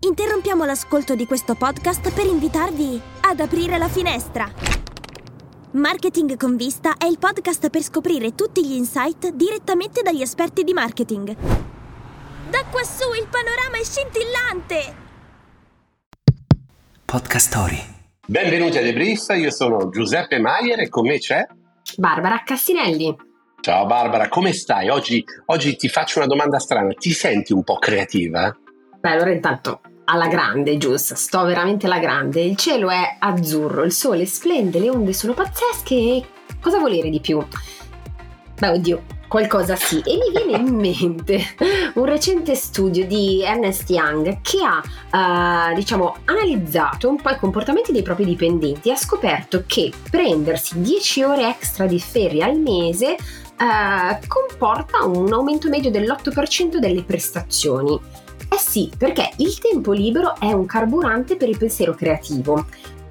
Interrompiamo l'ascolto di questo podcast per invitarvi ad aprire la finestra. Marketing con vista è il podcast per scoprire tutti gli insight direttamente dagli esperti di marketing. Da quassù il panorama è scintillante! Podcast Story. Benvenuti a Debrief, io sono Giuseppe Maier e con me c'è Barbara Cassinelli. Ciao Barbara, come stai? Oggi, oggi ti faccio una domanda strana, ti senti un po' creativa? Beh, allora intanto alla grande, giusto? Sto veramente alla grande. Il cielo è azzurro, il sole splende, le onde sono pazzesche e cosa volere di più? Beh, oddio, qualcosa sì. E mi viene in mente un recente studio di Ernest Young che ha, uh, diciamo, analizzato un po' i comportamenti dei propri dipendenti e ha scoperto che prendersi 10 ore extra di ferie al mese uh, comporta un aumento medio dell'8% delle prestazioni. Eh sì, perché il tempo libero è un carburante per il pensiero creativo.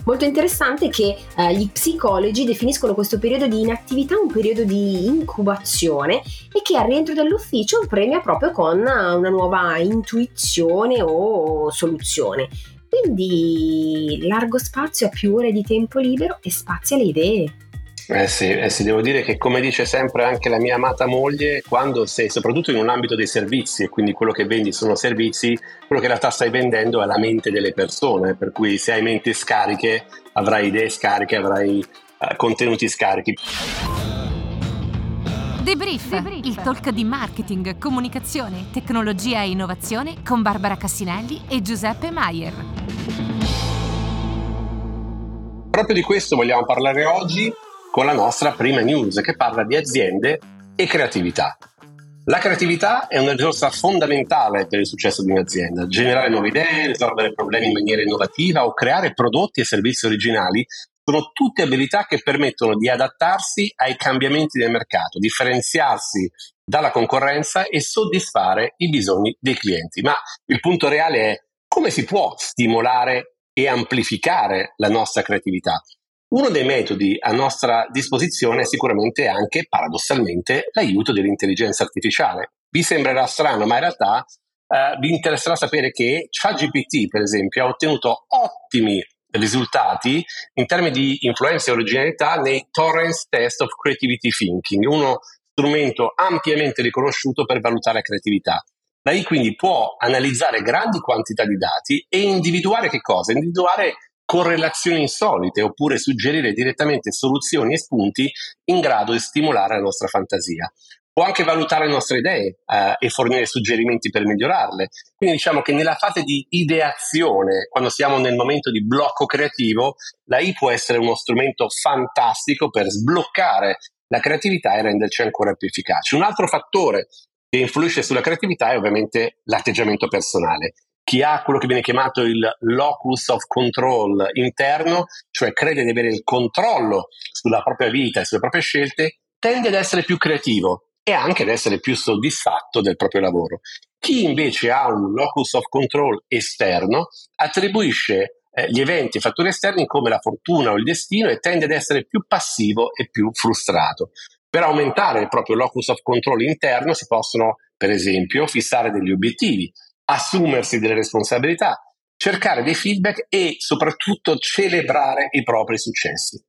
Molto interessante che eh, gli psicologi definiscono questo periodo di inattività un periodo di incubazione e che al rientro dall'ufficio premia proprio con una nuova intuizione o soluzione. Quindi largo spazio a più ore di tempo libero e spazio alle idee. Eh sì, eh sì, devo dire che come dice sempre anche la mia amata moglie, quando sei soprattutto in un ambito dei servizi e quindi quello che vendi sono servizi, quello che in realtà stai vendendo è la mente delle persone, per cui se hai menti scariche avrai idee scariche, avrai uh, contenuti scarichi. Debrief, Debrief, il talk di marketing, comunicazione, tecnologia e innovazione con Barbara Cassinelli e Giuseppe Maier. Proprio di questo vogliamo parlare oggi con la nostra prima news che parla di aziende e creatività. La creatività è una risorsa fondamentale per il successo di un'azienda. Generare nuove idee, risolvere problemi in maniera innovativa o creare prodotti e servizi originali sono tutte abilità che permettono di adattarsi ai cambiamenti del mercato, differenziarsi dalla concorrenza e soddisfare i bisogni dei clienti. Ma il punto reale è come si può stimolare e amplificare la nostra creatività. Uno dei metodi a nostra disposizione è sicuramente anche, paradossalmente, l'aiuto dell'intelligenza artificiale. Vi sembrerà strano, ma in realtà eh, vi interesserà sapere che ChatGPT, per esempio, ha ottenuto ottimi risultati in termini di influenza e originalità nei Torrance Test of Creativity Thinking, uno strumento ampiamente riconosciuto per valutare la creatività. Lei quindi può analizzare grandi quantità di dati e individuare che cosa? Individuare correlazioni insolite oppure suggerire direttamente soluzioni e spunti in grado di stimolare la nostra fantasia. Può anche valutare le nostre idee eh, e fornire suggerimenti per migliorarle. Quindi diciamo che nella fase di ideazione, quando siamo nel momento di blocco creativo, la I può essere uno strumento fantastico per sbloccare la creatività e renderci ancora più efficaci. Un altro fattore che influisce sulla creatività è ovviamente l'atteggiamento personale chi ha quello che viene chiamato il locus of control interno, cioè crede di avere il controllo sulla propria vita e sulle proprie scelte, tende ad essere più creativo e anche ad essere più soddisfatto del proprio lavoro. Chi invece ha un locus of control esterno attribuisce eh, gli eventi e fattori esterni come la fortuna o il destino e tende ad essere più passivo e più frustrato. Per aumentare il proprio locus of control interno si possono, per esempio, fissare degli obiettivi, assumersi delle responsabilità, cercare dei feedback e soprattutto celebrare i propri successi.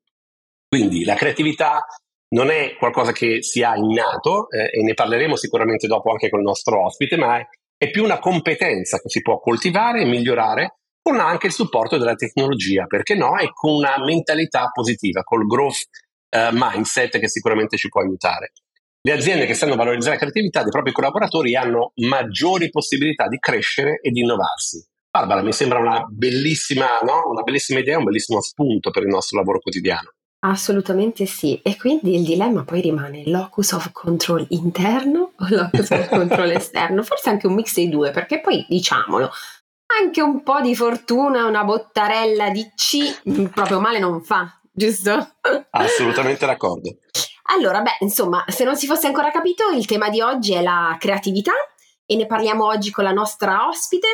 Quindi la creatività non è qualcosa che si ha innato eh, e ne parleremo sicuramente dopo anche con il nostro ospite, ma è, è più una competenza che si può coltivare e migliorare con anche il supporto della tecnologia, perché no, e con una mentalità positiva, col growth uh, mindset che sicuramente ci può aiutare. Le aziende che sanno valorizzare la creatività dei propri collaboratori hanno maggiori possibilità di crescere e di innovarsi. Barbara, mi sembra una bellissima, no? una bellissima idea, un bellissimo spunto per il nostro lavoro quotidiano. Assolutamente sì, e quindi il dilemma poi rimane locus of control interno o locus of control esterno, forse anche un mix dei due, perché poi diciamolo, anche un po' di fortuna, una bottarella di C proprio male non fa, giusto? Assolutamente d'accordo. Allora, beh, insomma, se non si fosse ancora capito, il tema di oggi è la creatività e ne parliamo oggi con la nostra ospite,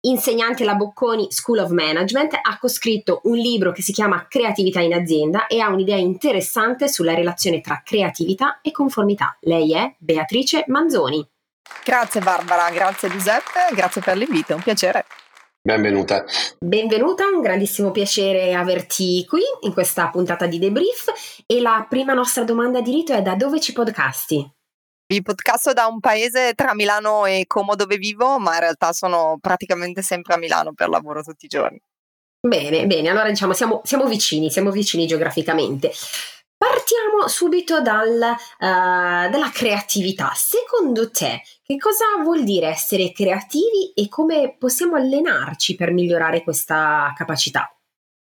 insegnante alla Bocconi School of Management, ha coscritto un libro che si chiama Creatività in azienda e ha un'idea interessante sulla relazione tra creatività e conformità. Lei è Beatrice Manzoni. Grazie Barbara, grazie Giuseppe, grazie per l'invito, è un piacere. Benvenuta. Benvenuta, un grandissimo piacere averti qui in questa puntata di debrief e la prima nostra domanda di rito è da dove ci podcasti? Vi podcasto da un paese tra Milano e Como dove vivo, ma in realtà sono praticamente sempre a Milano per lavoro tutti i giorni. Bene, bene, allora diciamo siamo, siamo vicini, siamo vicini geograficamente. Partiamo subito dal, uh, dalla creatività. Secondo te, che cosa vuol dire essere creativi e come possiamo allenarci per migliorare questa capacità?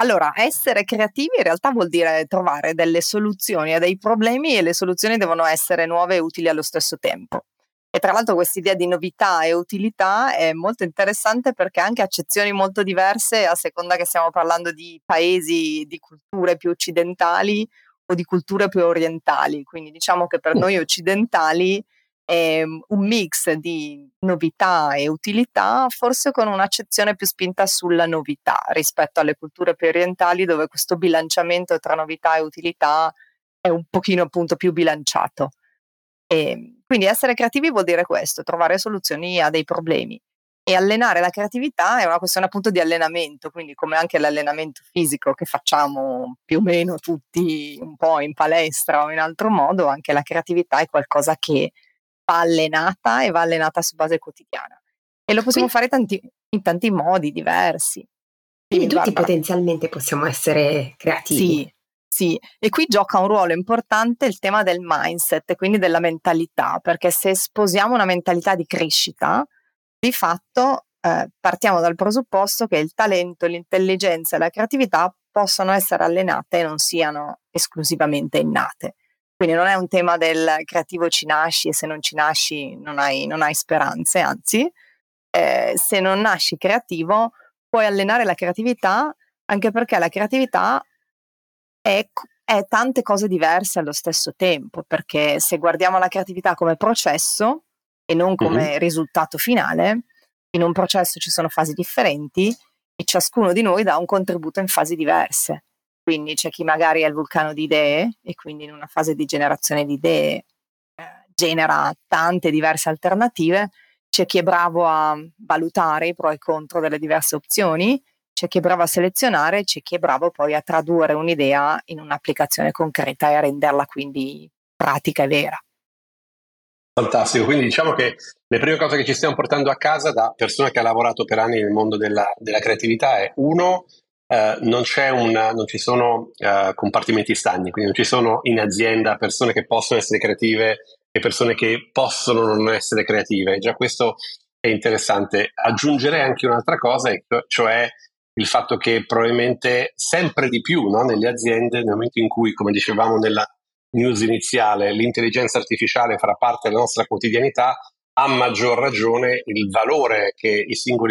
Allora, essere creativi in realtà vuol dire trovare delle soluzioni a dei problemi e le soluzioni devono essere nuove e utili allo stesso tempo. E tra l'altro questa idea di novità e utilità è molto interessante perché ha anche accezioni molto diverse a seconda che stiamo parlando di paesi, di culture più occidentali di culture più orientali. Quindi diciamo che per noi occidentali è un mix di novità e utilità, forse con un'accezione più spinta sulla novità rispetto alle culture più orientali dove questo bilanciamento tra novità e utilità è un pochino appunto più bilanciato. E quindi essere creativi vuol dire questo, trovare soluzioni a dei problemi. E allenare la creatività è una questione appunto di allenamento, quindi come anche l'allenamento fisico che facciamo più o meno tutti un po' in palestra o in altro modo, anche la creatività è qualcosa che va allenata e va allenata su base quotidiana. E lo possiamo quindi, fare tanti, in tanti modi diversi. Quindi tutti Barbara. potenzialmente possiamo essere creativi. Sì, sì, e qui gioca un ruolo importante il tema del mindset, quindi della mentalità, perché se sposiamo una mentalità di crescita, di fatto eh, partiamo dal presupposto che il talento, l'intelligenza e la creatività possono essere allenate e non siano esclusivamente innate. Quindi non è un tema del creativo ci nasci e se non ci nasci non hai, non hai speranze, anzi, eh, se non nasci creativo puoi allenare la creatività anche perché la creatività è, è tante cose diverse allo stesso tempo, perché se guardiamo la creatività come processo, e non come mm-hmm. risultato finale, in un processo ci sono fasi differenti e ciascuno di noi dà un contributo in fasi diverse. Quindi c'è chi magari è il vulcano di idee e quindi in una fase di generazione di idee eh, genera tante diverse alternative, c'è chi è bravo a valutare i pro e i contro delle diverse opzioni, c'è chi è bravo a selezionare, c'è chi è bravo poi a tradurre un'idea in un'applicazione concreta e a renderla quindi pratica e vera. Fantastico, quindi diciamo che le prime cose che ci stiamo portando a casa da persona che ha lavorato per anni nel mondo della, della creatività è uno, eh, non, una, non, ci sono eh, compartimenti stagni, quindi non ci sono in azienda persone che possono essere creative e persone che possono non essere creative. Già questo è interessante. Aggiungerei anche un'altra cosa, cioè il fatto che probabilmente sempre di più no, nelle aziende, nel momento in cui, come dicevamo nella news iniziale, l'intelligenza artificiale farà parte della nostra quotidianità, a maggior ragione il valore che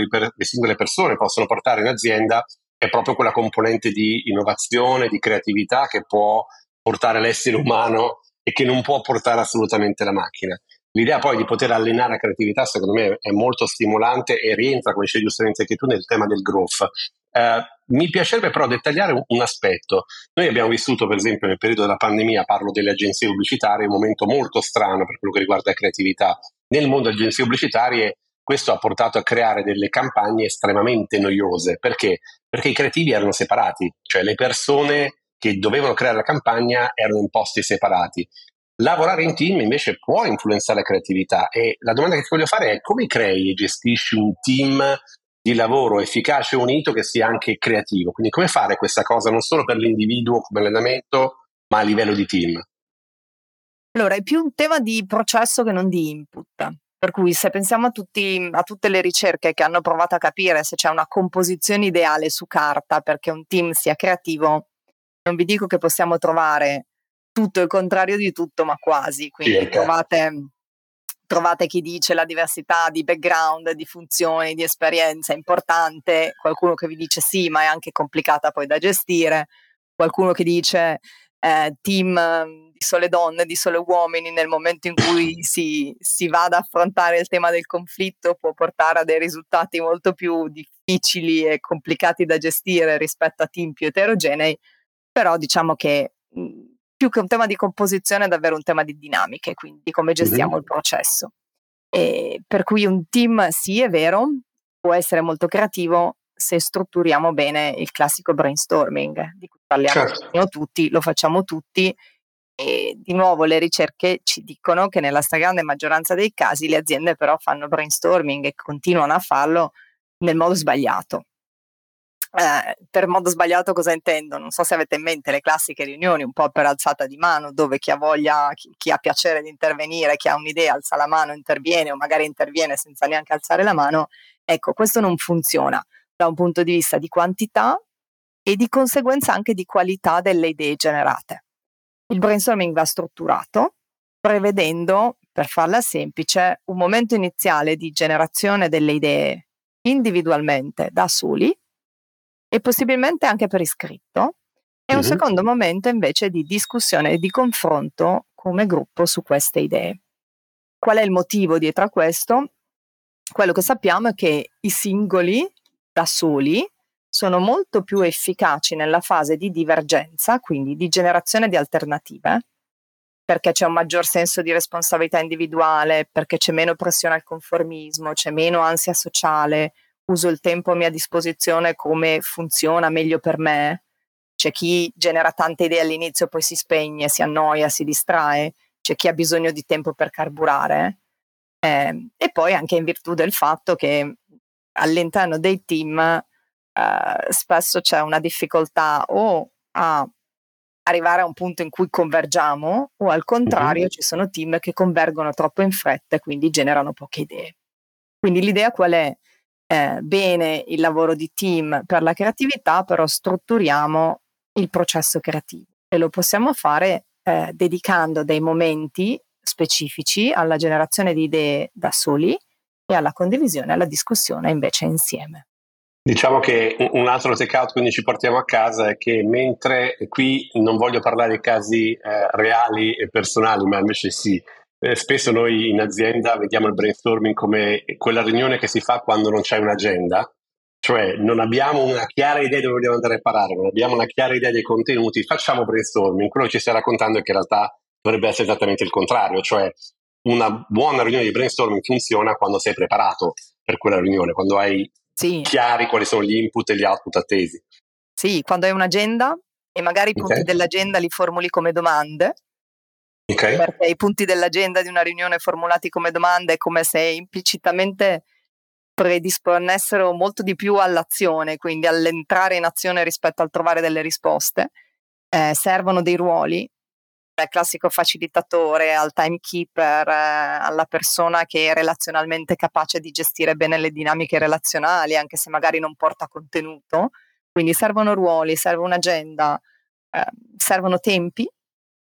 per, le singole persone possono portare in azienda è proprio quella componente di innovazione, di creatività che può portare l'essere umano e che non può portare assolutamente la macchina. L'idea poi di poter allenare la creatività secondo me è molto stimolante e rientra, come dicevi giustamente anche tu, nel tema del growth. Eh, mi piacerebbe però dettagliare un, aspetto. Noi abbiamo vissuto, per esempio, nel periodo della pandemia, parlo delle agenzie pubblicitarie, un momento molto strano per quello che riguarda la creatività. Nel mondo delle agenzie pubblicitarie questo ha portato a creare delle campagne estremamente noiose. Perché? Perché i creativi erano separati, cioè le persone che dovevano creare la campagna erano in posti separati. Lavorare in team invece può influenzare la creatività e la domanda che ti voglio fare è come crei e gestisci un team di lavoro efficace e unito che sia anche creativo. Quindi come fare questa cosa non solo per l'individuo come allenamento, ma a livello di team? Allora, è più un tema di processo che non di input. Per cui se pensiamo a, tutti, a tutte le ricerche che hanno provato a capire se c'è una composizione ideale su carta perché un team sia creativo, non vi dico che possiamo trovare tutto il contrario di tutto, ma quasi. Quindi sì, trovate trovate chi dice la diversità di background, di funzioni, di esperienza è importante, qualcuno che vi dice sì, ma è anche complicata poi da gestire, qualcuno che dice eh, team di sole donne, di sole uomini, nel momento in cui si, si va ad affrontare il tema del conflitto può portare a dei risultati molto più difficili e complicati da gestire rispetto a team più eterogenei, però diciamo che più che un tema di composizione è davvero un tema di dinamiche, quindi di come gestiamo mm-hmm. il processo. E per cui un team sì, è vero, può essere molto creativo se strutturiamo bene il classico brainstorming di cui parliamo certo. tutti, lo facciamo tutti e di nuovo le ricerche ci dicono che nella stragrande maggioranza dei casi le aziende però fanno brainstorming e continuano a farlo nel modo sbagliato. Eh, per modo sbagliato cosa intendo? Non so se avete in mente le classiche riunioni un po' per alzata di mano dove chi ha voglia, chi, chi ha piacere di intervenire, chi ha un'idea alza la mano, interviene o magari interviene senza neanche alzare la mano. Ecco, questo non funziona da un punto di vista di quantità e di conseguenza anche di qualità delle idee generate. Il brainstorming va strutturato prevedendo, per farla semplice, un momento iniziale di generazione delle idee individualmente da soli e possibilmente anche per iscritto e un mm-hmm. secondo momento invece di discussione e di confronto come gruppo su queste idee. Qual è il motivo dietro a questo? Quello che sappiamo è che i singoli da soli sono molto più efficaci nella fase di divergenza, quindi di generazione di alternative, perché c'è un maggior senso di responsabilità individuale, perché c'è meno pressione al conformismo, c'è meno ansia sociale, uso il tempo a mia disposizione come funziona meglio per me. C'è chi genera tante idee all'inizio, poi si spegne, si annoia, si distrae, c'è chi ha bisogno di tempo per carburare. Eh, e poi anche in virtù del fatto che all'interno dei team eh, spesso c'è una difficoltà o a arrivare a un punto in cui convergiamo o al contrario mm-hmm. ci sono team che convergono troppo in fretta e quindi generano poche idee. Quindi l'idea qual è? Eh, bene il lavoro di team per la creatività, però strutturiamo il processo creativo e lo possiamo fare eh, dedicando dei momenti specifici alla generazione di idee da soli e alla condivisione, alla discussione invece insieme. Diciamo che un altro take out quindi ci portiamo a casa è che mentre qui non voglio parlare di casi eh, reali e personali, ma invece sì, eh, spesso noi in azienda vediamo il brainstorming come quella riunione che si fa quando non c'è un'agenda, cioè non abbiamo una chiara idea di dove vogliamo andare a parare, non abbiamo una chiara idea dei contenuti, facciamo brainstorming. Quello che ci stai raccontando è che in realtà dovrebbe essere esattamente il contrario, cioè una buona riunione di brainstorming funziona quando sei preparato per quella riunione, quando hai sì. chiari quali sono gli input e gli output attesi. Sì, quando hai un'agenda e magari i punti okay. dell'agenda li formuli come domande. Okay. Perché i punti dell'agenda di una riunione formulati come domande è come se implicitamente predisponessero molto di più all'azione, quindi all'entrare in azione rispetto al trovare delle risposte. Eh, servono dei ruoli al classico facilitatore, al timekeeper, eh, alla persona che è relazionalmente capace di gestire bene le dinamiche relazionali, anche se magari non porta contenuto. Quindi servono ruoli, serve un'agenda, eh, servono tempi.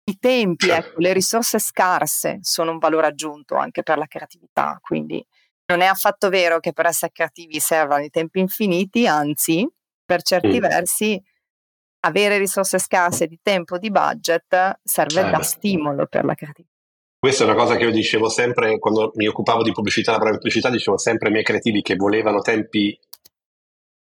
I tempi, ecco, le risorse scarse sono un valore aggiunto anche per la creatività, quindi non è affatto vero che per essere creativi servano i tempi infiniti, anzi, per certi mm. versi avere risorse scarse di tempo, di budget, serve certo. da stimolo per la creatività. Questa è una cosa che io dicevo sempre quando mi occupavo di pubblicità, la pubblicità, dicevo sempre ai miei creativi che volevano tempi,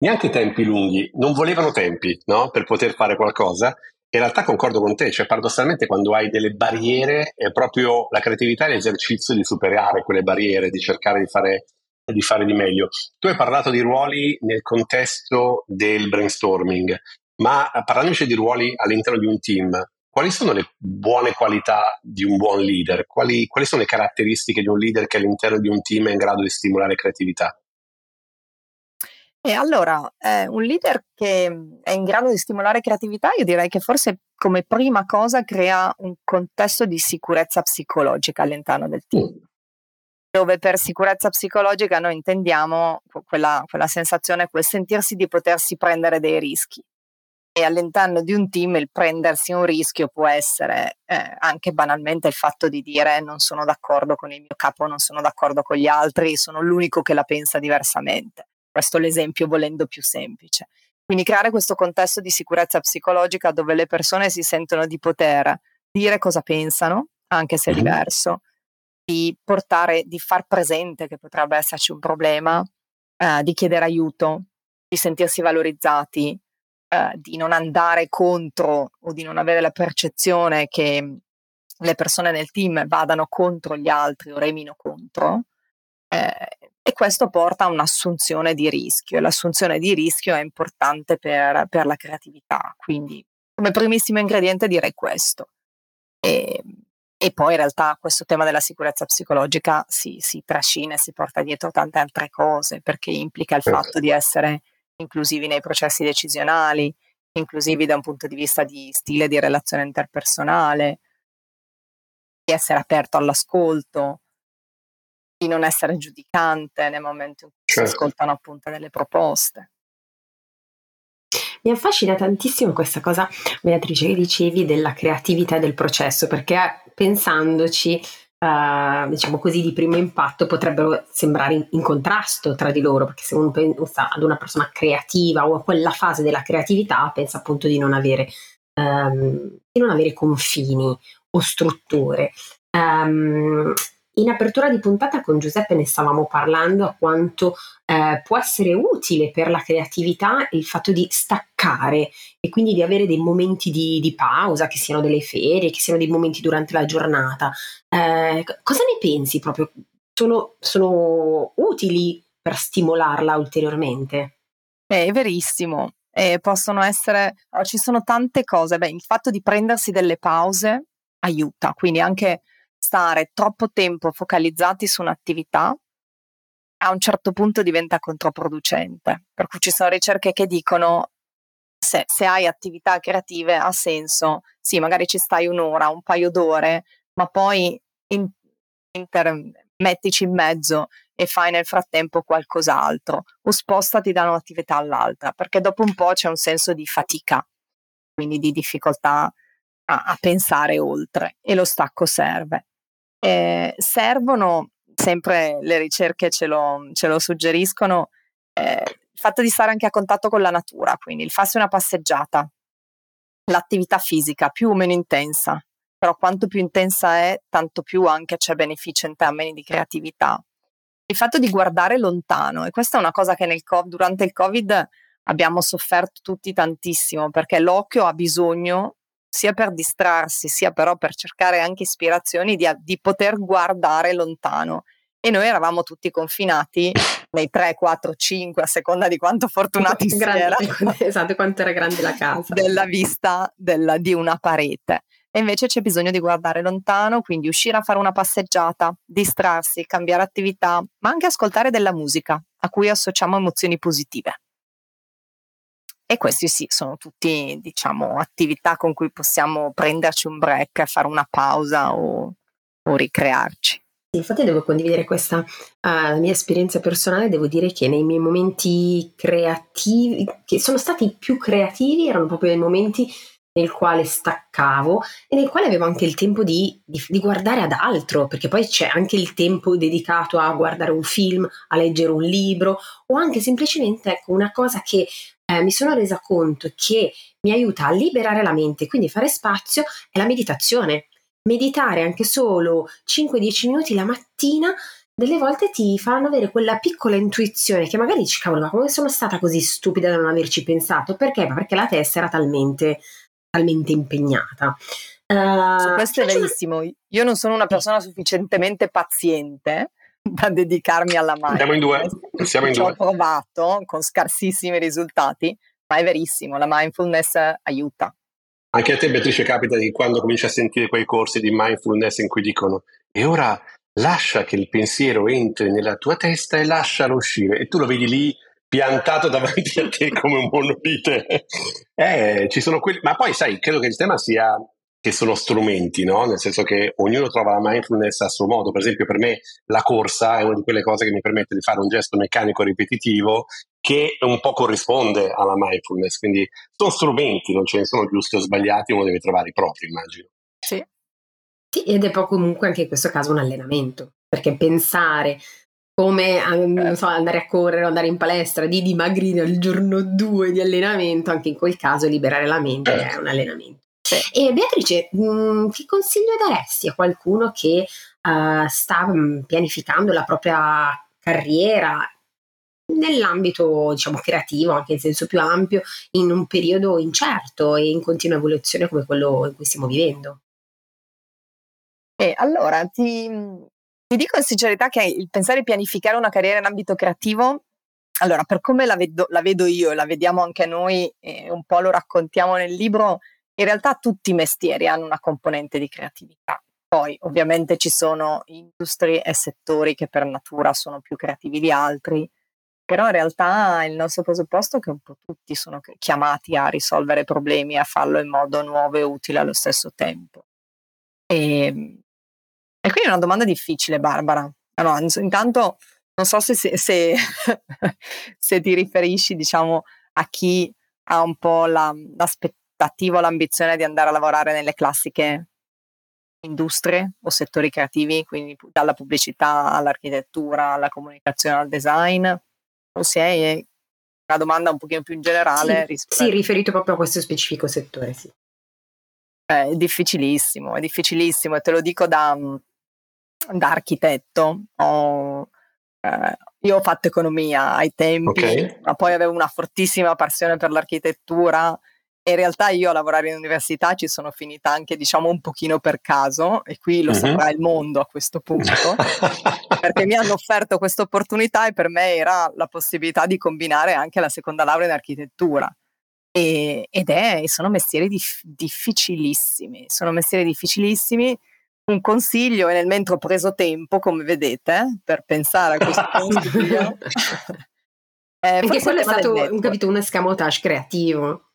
neanche tempi lunghi, non volevano tempi no? per poter fare qualcosa. In realtà concordo con te, cioè paradossalmente quando hai delle barriere è proprio la creatività è l'esercizio di superare quelle barriere, di cercare di fare, di fare di meglio. Tu hai parlato di ruoli nel contesto del brainstorming. Ma parlandoci di ruoli all'interno di un team, quali sono le buone qualità di un buon leader? Quali, quali sono le caratteristiche di un leader che all'interno di un team è in grado di stimolare creatività? E allora, eh, un leader che mm, è in grado di stimolare creatività, io direi che forse come prima cosa crea un contesto di sicurezza psicologica all'interno del team. Mm. Dove per sicurezza psicologica noi intendiamo quella, quella sensazione, quel sentirsi di potersi prendere dei rischi, e all'interno di un team il prendersi un rischio può essere eh, anche banalmente il fatto di dire non sono d'accordo con il mio capo, non sono d'accordo con gli altri, sono l'unico che la pensa diversamente. Questo è l'esempio volendo più semplice. Quindi creare questo contesto di sicurezza psicologica dove le persone si sentono di poter dire cosa pensano, anche se è diverso, di portare, di far presente che potrebbe esserci un problema, eh, di chiedere aiuto, di sentirsi valorizzati, eh, di non andare contro o di non avere la percezione che le persone nel team vadano contro gli altri o remino contro. Eh, e questo porta a un'assunzione di rischio e l'assunzione di rischio è importante per, per la creatività, quindi come primissimo ingrediente direi questo. E, e, poi in realtà questo tema della sicurezza psicologica si, si trascina e si porta dietro tante altre cose perché implica il certo. fatto di essere inclusivi nei processi decisionali, inclusivi da un punto di vista di stile di relazione interpersonale, di essere aperto all'ascolto, di non essere giudicante nel momento in cui certo. si ascoltano appunto delle proposte. Mi affascina tantissimo questa cosa, Beatrice, che dicevi della creatività del processo, perché pensandoci, Uh, diciamo così, di primo impatto potrebbero sembrare in, in, contrasto tra di loro, perché se uno pensa ad una persona creativa o a quella fase della creatività, pensa appunto di non avere, um, di non avere confini o strutture. Um, in apertura di puntata con Giuseppe ne stavamo parlando a quanto eh, può essere utile per la creatività il fatto di staccare e quindi di avere dei momenti di, di pausa, che siano delle ferie, che siano dei momenti durante la giornata. Eh, cosa ne pensi proprio? Sono, sono utili per stimolarla ulteriormente? È verissimo. Eh, possono essere, ci sono tante cose. Beh, il fatto di prendersi delle pause aiuta, quindi anche stare troppo tempo focalizzati su un'attività a un certo punto diventa controproducente. Per cui ci sono ricerche che dicono se, se hai attività creative ha senso, sì, magari ci stai un'ora, un paio d'ore, ma poi in, inter, mettici in mezzo e fai nel frattempo qualcos'altro o spostati da un'attività all'altra, perché dopo un po' c'è un senso di fatica, quindi di difficoltà a, a pensare oltre e lo stacco serve. Eh, servono, sempre le ricerche ce lo, ce lo suggeriscono, eh, il fatto di stare anche a contatto con la natura, quindi il farsi una passeggiata, l'attività fisica più o meno intensa, però quanto più intensa è, tanto più anche c'è beneficio in termini di creatività. Il fatto di guardare lontano, e questa è una cosa che nel, durante il Covid abbiamo sofferto tutti tantissimo, perché l'occhio ha bisogno sia per distrarsi, sia però per cercare anche ispirazioni di, di poter guardare lontano. E noi eravamo tutti confinati nei 3, 4, 5, a seconda di quanto fortunati si era. Esatto, quanto era grande la casa. Della vista della, di una parete. E invece c'è bisogno di guardare lontano, quindi uscire a fare una passeggiata, distrarsi, cambiare attività, ma anche ascoltare della musica a cui associamo emozioni positive. E questi sì, sono tutti, diciamo, attività con cui possiamo prenderci un break, fare una pausa o, o ricrearci. Infatti devo condividere questa uh, mia esperienza personale, devo dire che nei miei momenti creativi, che sono stati più creativi, erano proprio nei momenti nel quale staccavo e nel quale avevo anche il tempo di, di, di, guardare ad altro, perché poi c'è anche il tempo dedicato a guardare un film, a leggere un libro o anche semplicemente ecco, una cosa che eh, mi sono resa conto che mi aiuta a liberare la mente, quindi fare spazio, è la meditazione. Meditare anche solo 5-10 minuti la mattina delle volte ti fanno avere quella piccola intuizione che magari dici cavolo ma come sono stata così stupida da non averci pensato perché? Perché la testa era talmente, talmente impegnata uh, questo è verissimo io non sono una persona sufficientemente paziente da dedicarmi alla mindfulness. Siamo in due. Siamo in Ci due. ho provato con scarsissimi risultati, ma è verissimo, la mindfulness aiuta. Anche a te, Beatrice, capita di quando cominci a sentire quei corsi di mindfulness in cui dicono e ora lascia che il pensiero entri nella tua testa e lascialo uscire. E tu lo vedi lì piantato davanti a te come un monolite. Eh, ci sono quelli... Ma poi, sai, credo che il tema sia che sono strumenti, no? nel senso che ognuno trova la mindfulness a suo modo. Per esempio, per me la corsa è una di quelle cose che mi permette di fare un gesto meccanico ripetitivo che un po' corrisponde alla mindfulness. Quindi sono strumenti, non ce ne sono giusti o sbagliati, uno deve trovare i propri, immagino. Sì. ed è poi comunque anche in questo caso un allenamento, perché pensare come non so, andare a correre o andare in palestra di dimagrire al giorno 2 di allenamento, anche in quel caso liberare la mente certo. è un allenamento. E Beatrice, mh, mm, che consiglio daresti a qualcuno che uh, sta mm, pianificando la propria carriera nell'ambito diciamo creativo, anche in senso più ampio, in un periodo incerto e in continua evoluzione come quello in cui stiamo vivendo? E allora ti, Ti dico in sincerità che il pensare di pianificare una carriera in ambito creativo, allora per come la vedo, la vedo io e la vediamo anche noi e un po' lo raccontiamo nel libro, in realtà tutti i mestieri hanno una componente di creatività. Poi ovviamente ci sono industrie e settori che per natura sono più creativi di altri, però in realtà il nostro presupposto è che un po' tutti sono chiamati a risolvere problemi, a farlo in modo nuovo e utile allo stesso tempo. E, e quindi è una domanda difficile, Barbara. Allora, intanto non so se, se, se, se, ti riferisci, diciamo, a chi ha un po' la, l'aspettativa o l'ambizione di andare a lavorare nelle classiche industrie o settori creativi, quindi dalla pubblicità all'architettura, alla comunicazione, al design, o se è una domanda un pochino più in generale. Sì, rispetto... sì riferito proprio a questo specifico settore, sì. È difficilissimo, è difficilissimo e te lo dico da, da architetto. Ho, eh, io ho fatto economia ai tempi, okay. ma poi avevo una fortissima passione per l'architettura in realtà io a lavorare in università ci sono finita anche diciamo un pochino per caso e qui lo uh-huh. saprà il mondo a questo punto perché mi hanno offerto questa opportunità e per me era la possibilità di combinare anche la seconda laurea in architettura e, ed è, sono mestieri dif- difficilissimi sono mestieri difficilissimi un consiglio e nel mentre ho preso tempo come vedete per pensare a questo consiglio eh, perché quello è stato un, capito, un escamotage creativo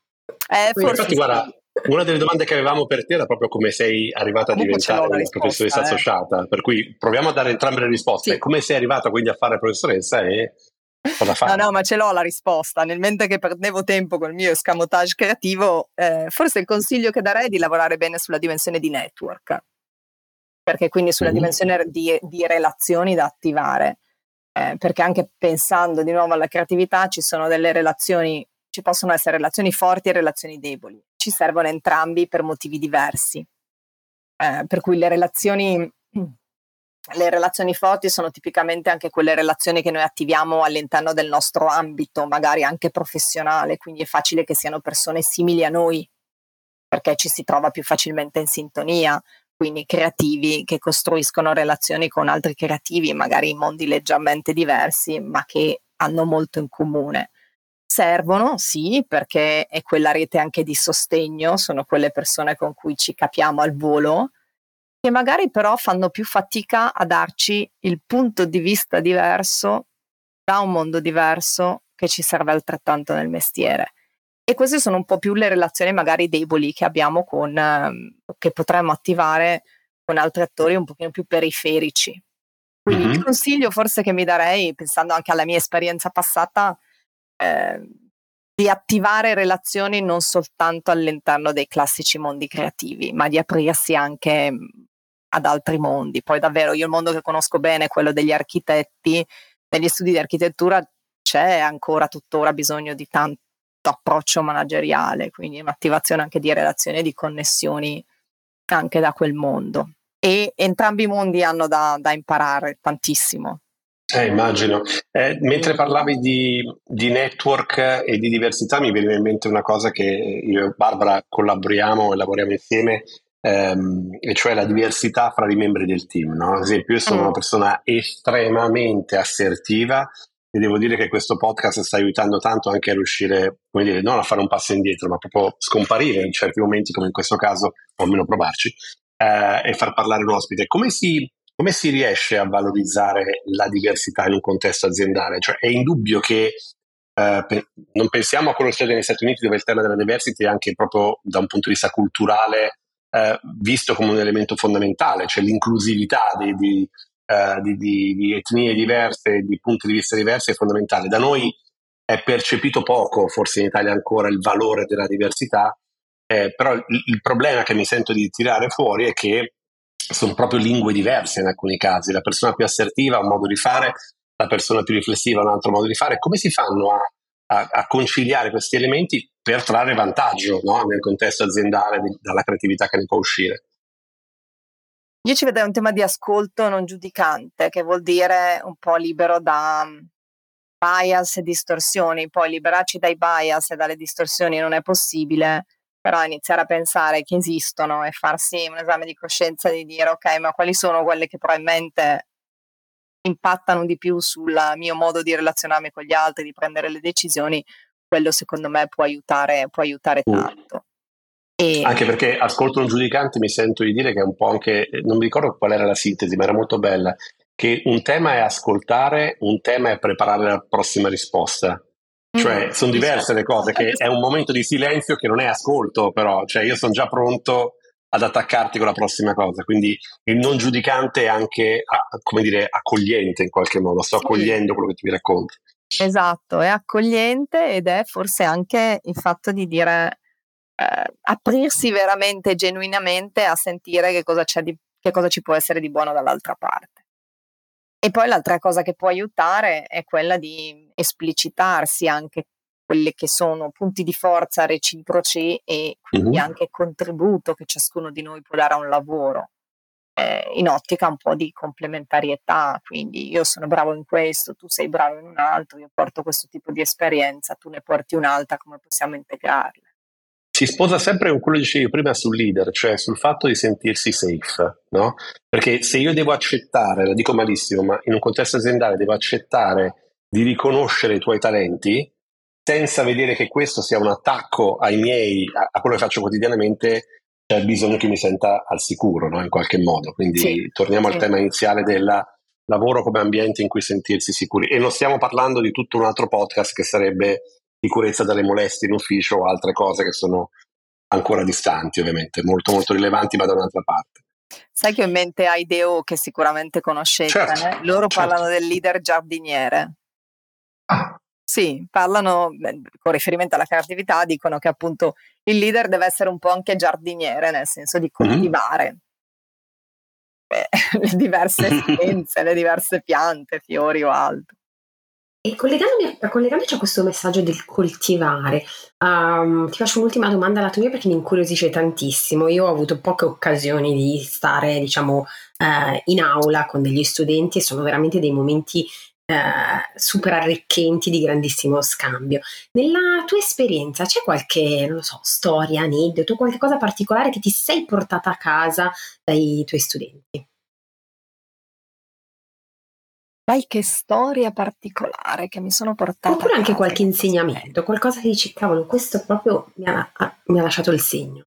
eh, Infatti, guarda, una delle domande che avevamo per te era proprio come sei arrivata a diventare una professoressa eh. associata, per cui proviamo a dare entrambe le risposte. Sì. Come sei arrivata quindi a fare professoressa e cosa fai? No, no, ma ce l'ho la risposta. Nel mentre che perdevo tempo con il mio escamotage creativo, eh, forse il consiglio che darei è di lavorare bene sulla dimensione di network, perché quindi sulla mm-hmm. dimensione di, di, relazioni da attivare. Eh, perché anche pensando di nuovo alla creatività ci sono delle relazioni ci possono essere relazioni forti e relazioni deboli. Ci servono entrambi per motivi diversi. Eh, per cui le relazioni, le relazioni forti sono tipicamente anche quelle relazioni che noi attiviamo all'interno del nostro ambito, magari anche professionale, quindi è facile che siano persone simili a noi, perché ci si trova più facilmente in sintonia, quindi creativi che costruiscono relazioni con altri creativi, magari in mondi leggermente diversi, ma che hanno molto in comune. Servono, sì, perché è quella rete anche di sostegno, sono quelle persone con cui ci capiamo al volo, che magari però fanno più fatica a darci il punto di vista diverso da un mondo diverso che ci serve altrettanto nel mestiere. E queste sono un po' più le relazioni magari deboli che abbiamo con, eh, che potremmo attivare con altri attori un pochino più periferici. Quindi mm-hmm. il consiglio forse che mi darei, pensando anche alla mia esperienza passata, Ehm, di attivare relazioni non soltanto all'interno dei classici mondi creativi, ma di aprirsi anche mhmm, ad altri mondi. Poi davvero io il mondo che conosco bene è quello degli architetti, negli studi di architettura c'è ancora tuttora bisogno di tanto approccio manageriale, quindi un'attivazione anche di relazioni e di connessioni anche da quel mondo. E entrambi i mondi hanno da, da imparare tantissimo eh, immagino. Eh, mentre parlavi di, di, network e di diversità, mi viene in mente una cosa che io e Barbara collaboriamo e lavoriamo insieme, ehm, e cioè la diversità fra i membri del team. No? Ad esempio, io sono una mm. persona estremamente assertiva e devo dire che questo podcast sta aiutando tanto anche a riuscire, come dire, non a fare un passo indietro, ma proprio scomparire in certi momenti, come in questo caso, o almeno provarci, eh, e far parlare un ospite. Come si come si riesce a valorizzare la diversità in un contesto aziendale? Cioè, è indubbio che eh, pe- non pensiamo a quello che succede negli Stati Uniti dove il tema della diversity è anche proprio da un punto di vista culturale eh, visto come un elemento fondamentale, cioè l'inclusività di, di, uh, di, di, etnie diverse, di punti di vista diversi è fondamentale. Da noi è percepito poco, forse in Italia ancora, il valore della diversità, eh, però il, il, problema che mi sento di tirare fuori è che sono proprio lingue diverse in alcuni casi. La persona più assertiva ha un modo di fare, la persona più riflessiva ha un altro modo di fare. Come si fanno a, a, a conciliare questi elementi per trarre vantaggio no? nel contesto aziendale di, dalla creatività che ne può uscire? Io ci vedo un tema di ascolto non giudicante, che vuol dire un po' libero da mm, bias e distorsioni. Poi liberarci dai bias e dalle distorsioni non è possibile però iniziare a pensare che esistono e farsi un esame di coscienza di dire ok, ma quali sono quelle che probabilmente impattano di più sul mio modo di relazionarmi con gli altri, di prendere le decisioni, quello secondo me può aiutare, può aiutare tanto. E... Anche perché ascolto un giudicante mi sento di dire che è un po' anche, non mi ricordo qual era la sintesi, ma era molto bella, che un tema è ascoltare, un tema è preparare la prossima risposta. Cioè, mm, sono diverse le cose, che è un momento di silenzio che non è ascolto, però, cioè io sono già pronto ad attaccarti con la prossima cosa, quindi il non giudicante è anche, come dire, accogliente in qualche modo, sto accogliendo quello che tu mi racconti. Esatto, è accogliente ed è forse anche il fatto di dire eh, aprirsi veramente, genuinamente a sentire che cosa, di, che cosa ci può essere di buono dall'altra parte. E poi l'altra cosa che può aiutare è quella di esplicitarsi anche quelli che sono punti di forza reciproci e quindi mm-hmm. anche contributo che ciascuno di noi può dare a un lavoro. Eh, in ottica un po' di complementarietà, quindi io sono bravo in questo, tu sei bravo in un altro, io porto questo tipo di esperienza, tu ne porti un'altra, come possiamo integrarle? Si sposa sempre con quello che dicevi prima sul leader, cioè sul fatto di sentirsi safe, no? Perché se io devo accettare, la dico malissimo, ma in un contesto aziendale devo accettare di riconoscere i tuoi talenti senza vedere che questo sia un attacco ai miei, a, a quello che faccio quotidianamente, c'è bisogno che mi senta al sicuro, no? In qualche modo. Quindi sì, torniamo sì. al tema iniziale del lavoro come ambiente in cui sentirsi sicuri. E non stiamo parlando di tutto un altro podcast che sarebbe sicurezza dalle molestie in ufficio o altre cose che sono ancora distanti ovviamente, molto molto rilevanti ma da un'altra parte. Sai che ho in mente Aideo che sicuramente conoscete, certo, eh? loro certo. parlano del leader giardiniere. Ah. Sì, parlano con riferimento alla creatività, dicono che appunto il leader deve essere un po' anche giardiniere, nel senso di mm-hmm. coltivare mm-hmm. le diverse essenze, le diverse piante, fiori o altro. E collegandomi, collegandoci a questo messaggio del coltivare, um, ti faccio un'ultima domanda alla tua perché mi incuriosisce tantissimo. Io ho avuto poche occasioni di stare, diciamo, uh, in aula con degli studenti e sono veramente dei momenti uh, super arricchenti di grandissimo scambio. Nella tua esperienza c'è qualche, non so, storia, aneddoto, qualche cosa particolare che ti sei portata a casa dai tuoi studenti? Qualche storia particolare che mi sono portata Oppure anche qualche insegnamento, qualcosa che dici, cavolo, questo proprio mi ha, mi ha lasciato il segno.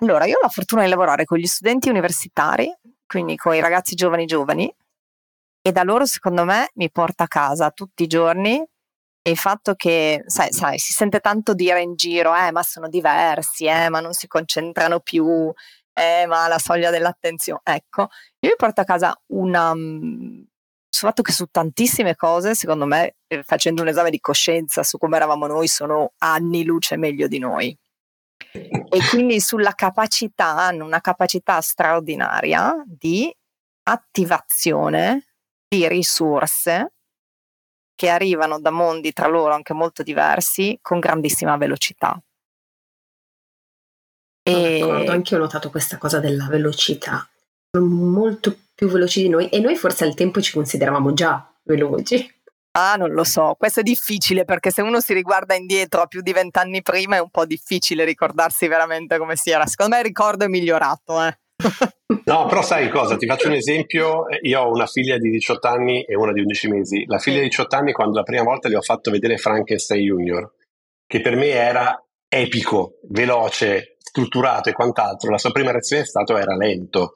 Allora, io ho la fortuna di lavorare con gli studenti universitari, quindi con i ragazzi giovani giovani, e da loro, secondo me, mi porta a casa tutti i giorni il fatto che, sai, sai, si sente tanto dire in giro, eh, ma sono diversi, eh, ma non si concentrano più, eh, ma la soglia dell'attenzione. Ecco, io mi porto a casa una... Mm, sul fatto che su tantissime cose, secondo me, eh, facendo un esame di coscienza su come eravamo noi, sono anni luce meglio di noi. E quindi sulla capacità, hanno una capacità straordinaria di attivazione di risorse che arrivano da mondi tra loro anche molto diversi con grandissima velocità. E... Anche io ho notato questa cosa della velocità. Sono molto più veloci di noi e noi forse al tempo ci consideravamo già veloci. Ah, non lo so, questo è difficile perché se uno si riguarda indietro a più di vent'anni prima è un po' difficile ricordarsi veramente come si era. Secondo me il ricordo è migliorato, eh. No, però sai cosa? Ti faccio un esempio. Io ho una figlia di 18 anni e una di 11 mesi. La figlia di 18 anni, quando la prima volta le ho fatto vedere Frankenstein Junior, che per me era epico, veloce, strutturato e quant'altro, la sua prima reazione è stata era lento.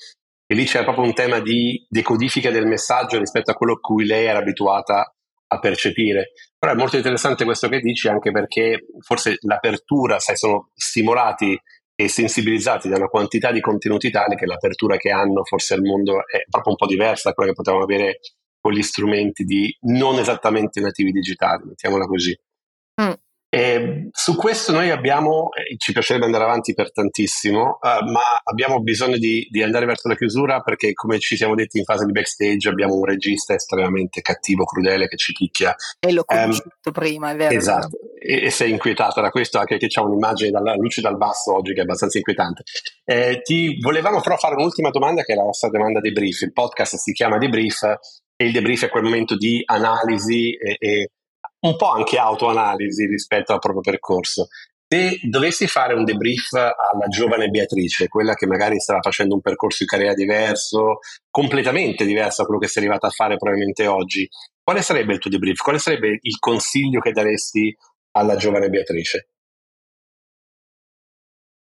E lì c'era proprio un tema di decodifica del messaggio rispetto a quello cui lei era abituata a percepire. Però è molto interessante questo che dici anche perché forse l'apertura, sai, sono stimolati e sensibilizzati da una quantità di contenuti tali che l'apertura che hanno forse al mondo è proprio un po' diversa da quella che potevamo avere con gli strumenti di non esattamente nativi digitali, mettiamola così. Mm. E su questo noi abbiamo, eh, ci piacerebbe andare avanti per tantissimo, uh, ma abbiamo bisogno di, di, andare verso la chiusura perché come ci siamo detti in fase di backstage abbiamo un regista estremamente cattivo, crudele che ci picchia. E l'ho ehm, conosciuto um, prima, è vero. Esatto, e, e, sei inquietata da questo anche che c'è un'immagine dalla luce dal basso oggi che è abbastanza inquietante. Eh, ti volevamo però fare un'ultima domanda che è la nostra domanda di brief. Il podcast si chiama debrief e il debrief è quel momento di analisi e, e un po' anche autoanalisi rispetto al proprio percorso. Se dovessi fare un debrief alla giovane Beatrice, quella che magari stava facendo un percorso di carriera diverso, completamente diverso da quello che sei arrivata a fare probabilmente oggi, quale sarebbe il tuo debrief? Quale sarebbe il consiglio che daresti alla giovane Beatrice?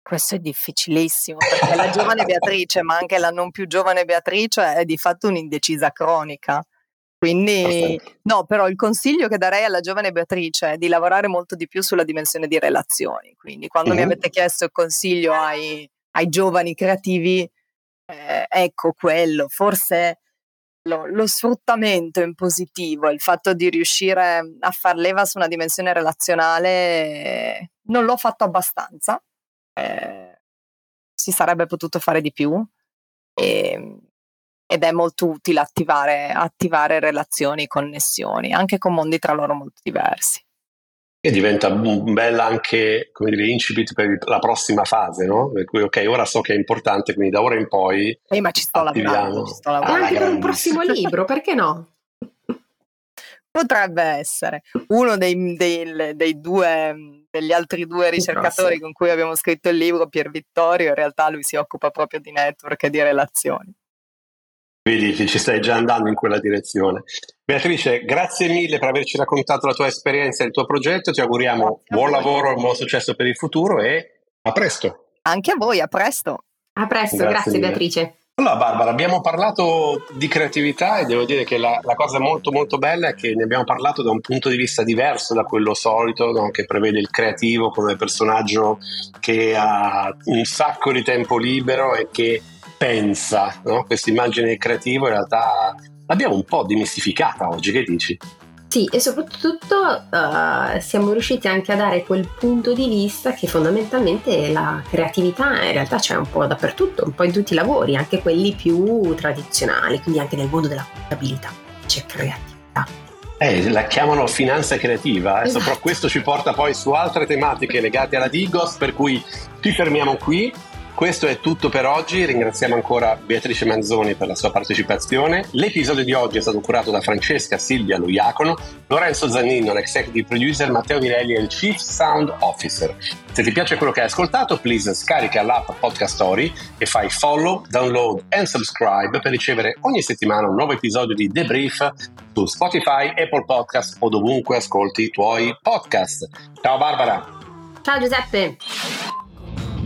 Questo è difficilissimo perché la giovane Beatrice, ma anche la non più giovane Beatrice, è di fatto un'indecisa cronica. Quindi, no, però il consiglio che darei alla giovane Beatrice è di lavorare molto di più sulla dimensione di relazioni. Quindi, quando uh-huh. mi avete chiesto il consiglio ai, ai giovani creativi, eh, ecco quello, forse lo, lo, sfruttamento in positivo, il fatto di riuscire a far leva su una dimensione relazionale, non l'ho fatto abbastanza. Eh, si sarebbe potuto fare di più. E, ed è molto utile attivare, attivare relazioni, connessioni, anche con mondi tra loro molto diversi. E diventa un bel anche, come dire, incipit per la prossima fase, no? Per cui, ok, ora so che è importante, quindi da ora in poi. Eh, ma ci sto lavorando. Ci sto lavorando. Anche per un prossimo libro, perché no? Potrebbe essere uno dei, dei, dei due, degli altri due ricercatori con cui abbiamo scritto il libro, Pier Vittorio, in realtà lui si occupa proprio di network e di relazioni. Vedi che ci stai già andando in quella direzione. Beatrice, grazie mille per averci raccontato la tua esperienza e il tuo progetto. Ti auguriamo buon lavoro e buon successo per il futuro e a presto. Anche a voi, a presto. A presto, grazie, grazie Beatrice. Allora Barbara, abbiamo parlato di creatività e devo dire che la, la, cosa molto molto bella è che ne abbiamo parlato da un punto di vista diverso da quello solito, no? che prevede il creativo come personaggio che ha un sacco di tempo libero e che pensa, no? questa immagine creativa in realtà l'abbiamo un po' dimistificata oggi, che dici? Sì, e soprattutto uh, siamo riusciti anche a dare quel punto di vista che fondamentalmente la creatività in realtà c'è un po' dappertutto, un po' in tutti i lavori, anche quelli più tradizionali, quindi anche nel mondo della contabilità c'è creatività. Eh, la chiamano finanza creativa, esatto. però questo ci porta poi su altre tematiche legate alla Digos, per cui ci fermiamo qui questo è tutto per oggi, ringraziamo ancora Beatrice Manzoni per la sua partecipazione. L'episodio di oggi è stato curato da Francesca Silvia Luiacono, Lorenzo Zannino, l'executive producer, Matteo Virelli il chief sound officer. Se ti piace quello che hai ascoltato, please scarica l'app Podcast Story e fai follow, download and subscribe per ricevere ogni settimana un nuovo episodio di Debrief su Spotify, Apple Podcast o dovunque ascolti i tuoi podcast. Ciao Barbara! Ciao Giuseppe!